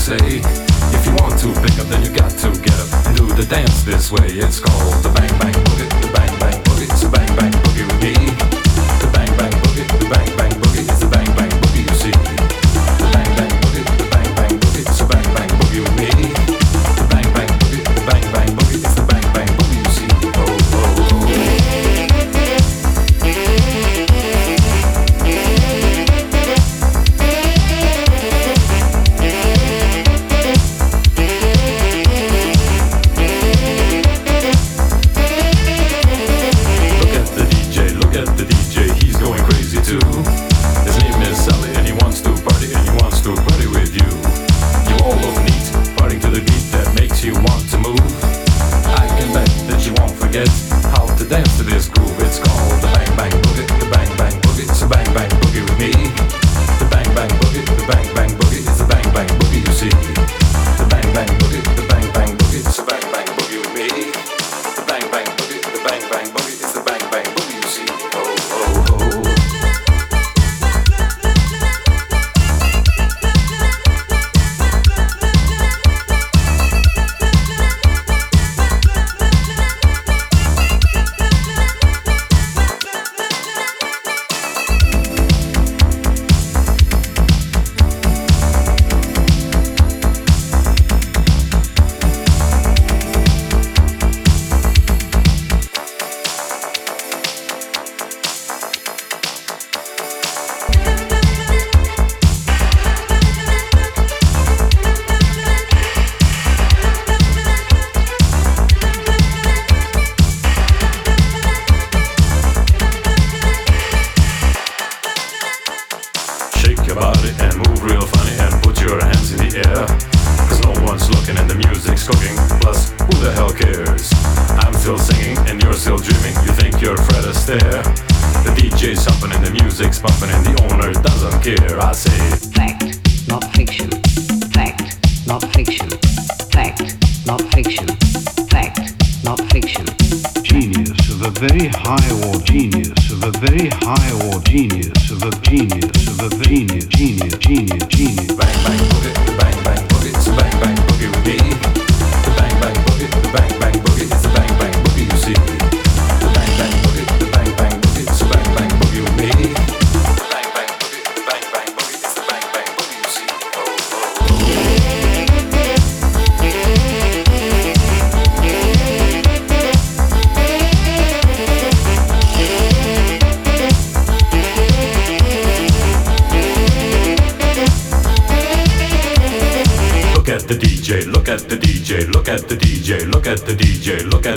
say. If you want to pick up then you got to get up And do the dance this way. It's called the bang bang boogie The bang bang boogie So bang bang boogie.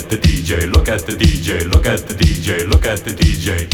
at the DJ, look at the DJ, look at the DJ, look at the DJ.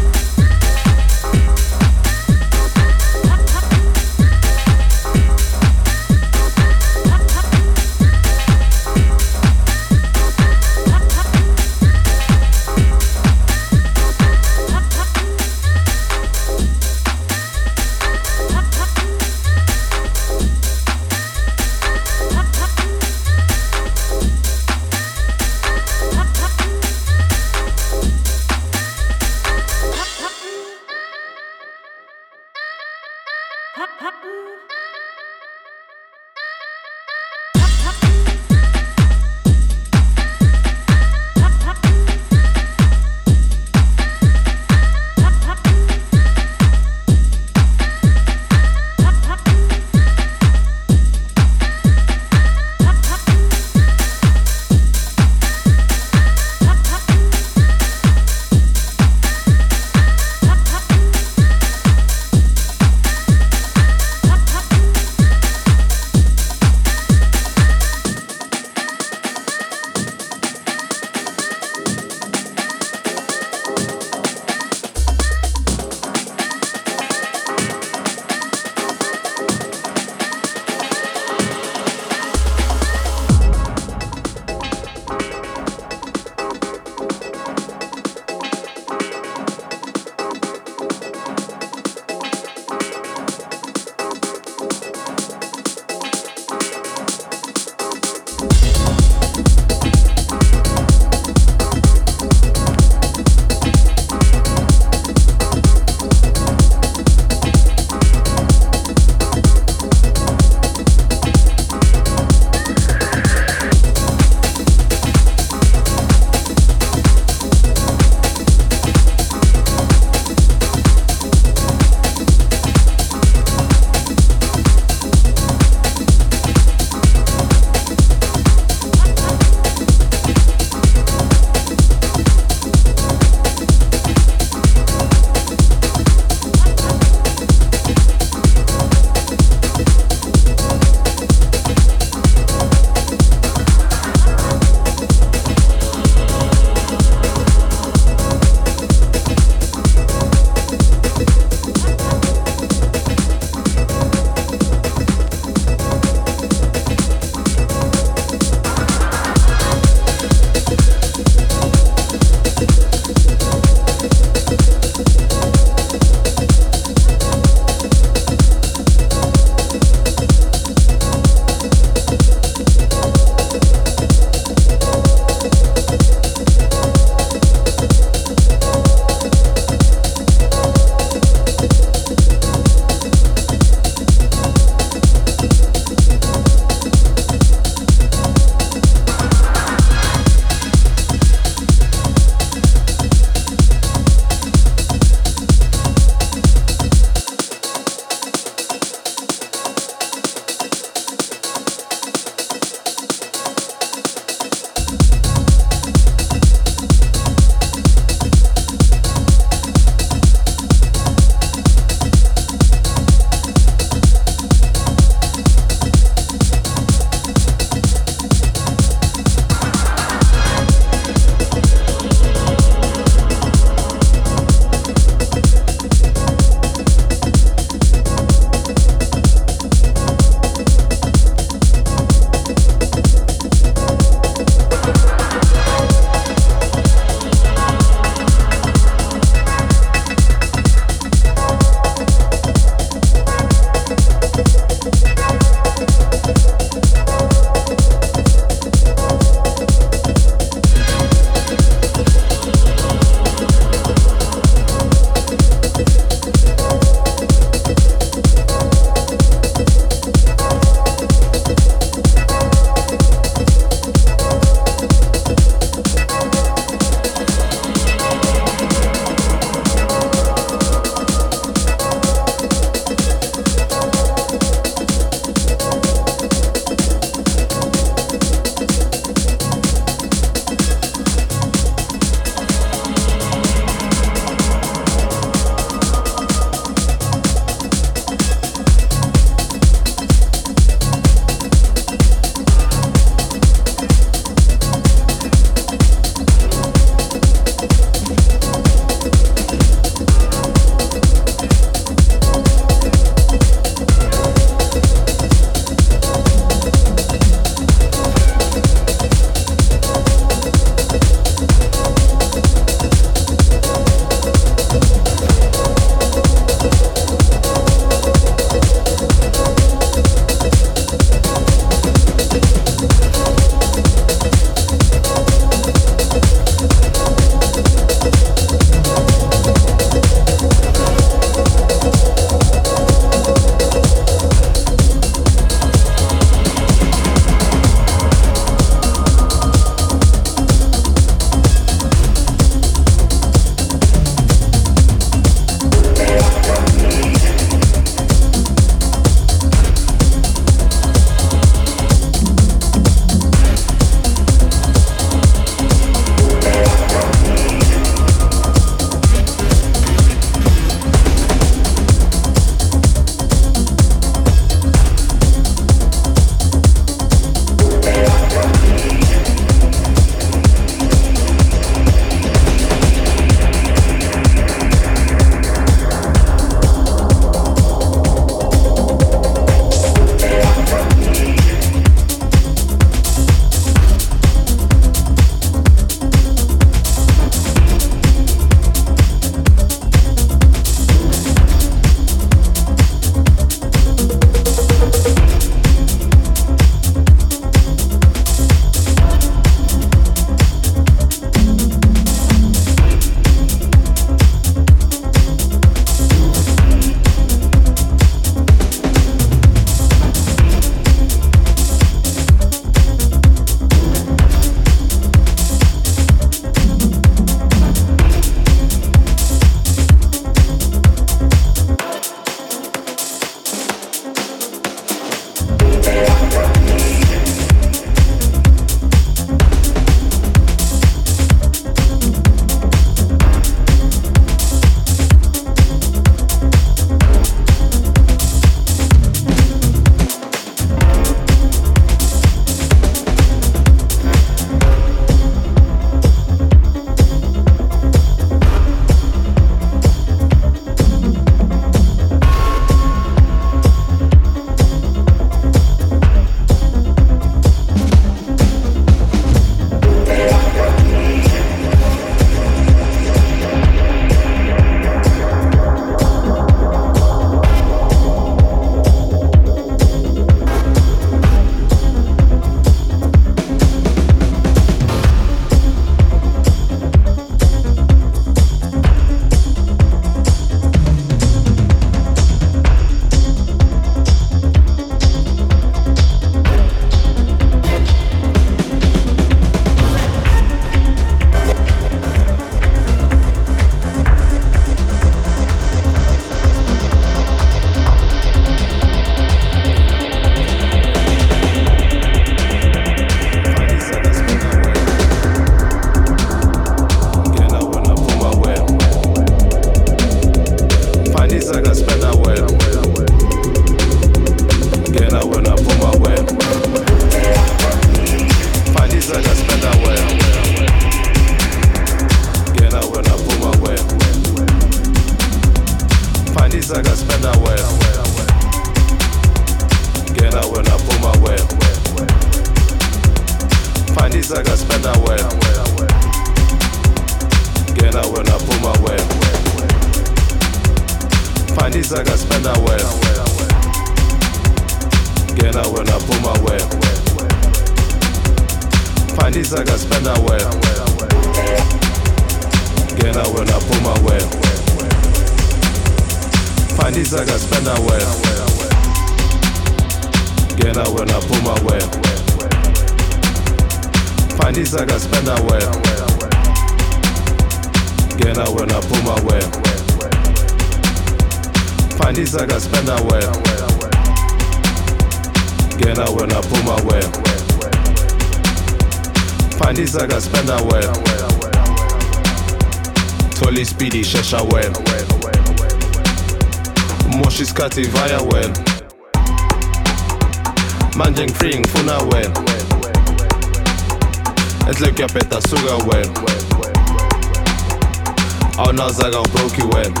Awunazaka ubroke wena.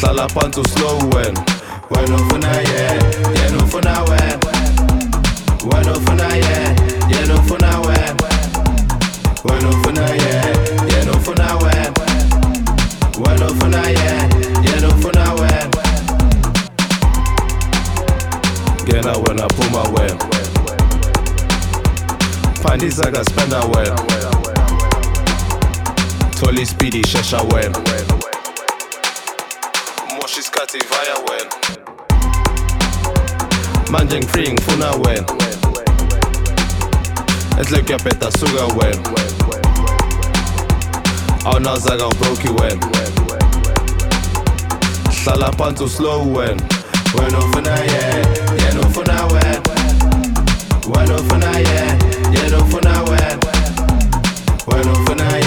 Hlala phansi uslow wena. Wena ufuna ye, yena ufuna wena. Wena ufuna ye, yena ufuna wena. Wena ufuna ye, yena ufuna wena. Wena ufuna ye, yena ufuna wena. Ngena wena phuma wena. Fandisa kaspenda wena Toli Speedy Sheshawem Moshi Skati Viawen Manjeng Freeing Funawen Etlekia Peta Sugawen Auna Zaga Brokiwen Hlala Pantu Slowen Wena ufuna ye, yena ufuna wena Wena ufuna ye, yena ufuna wena Wena ufuna ye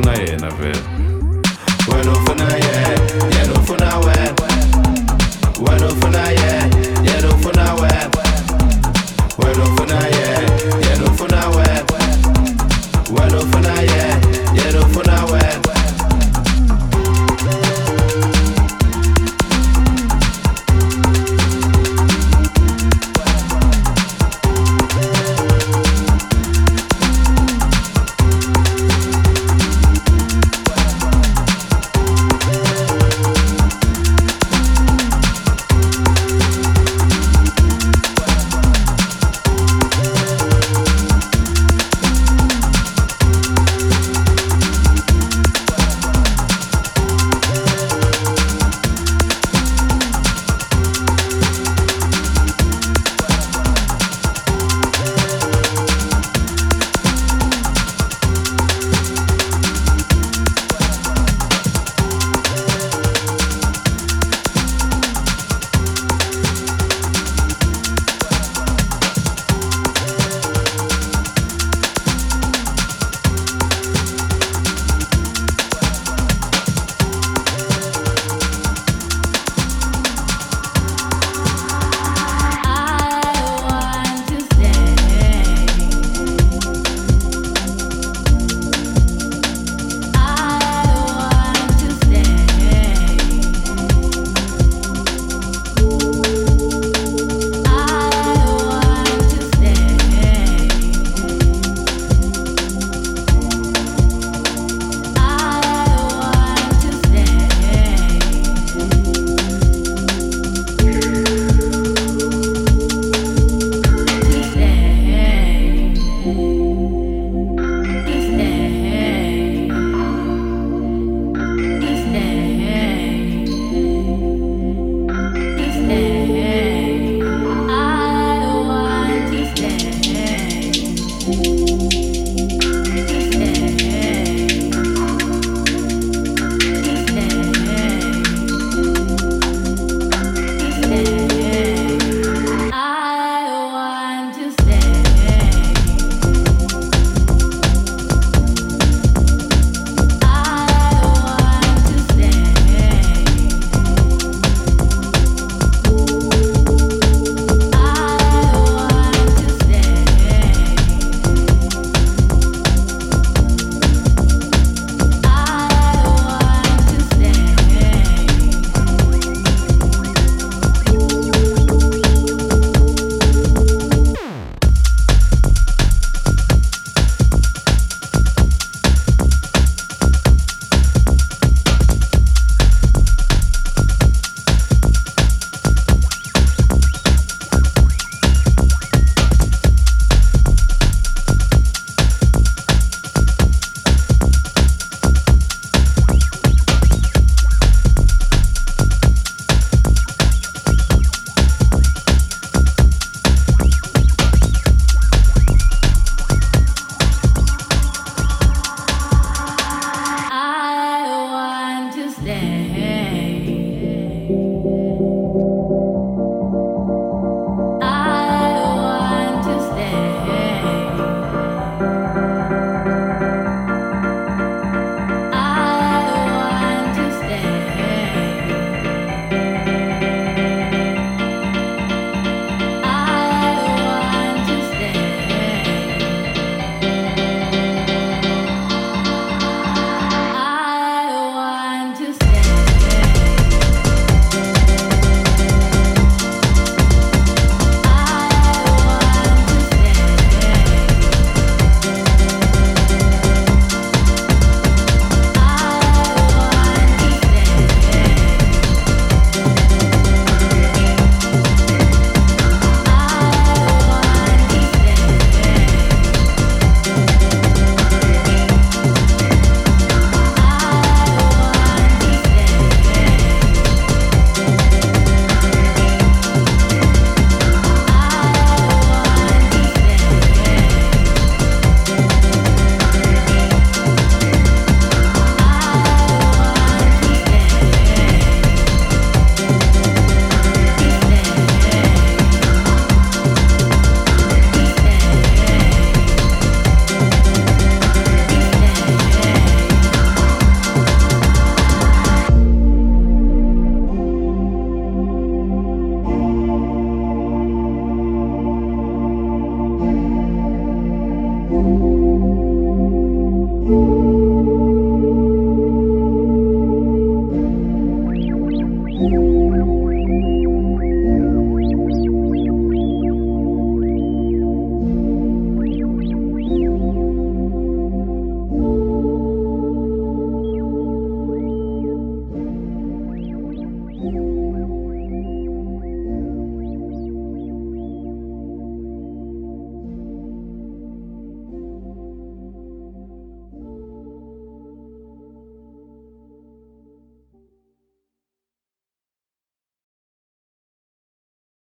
Na Ena, velho.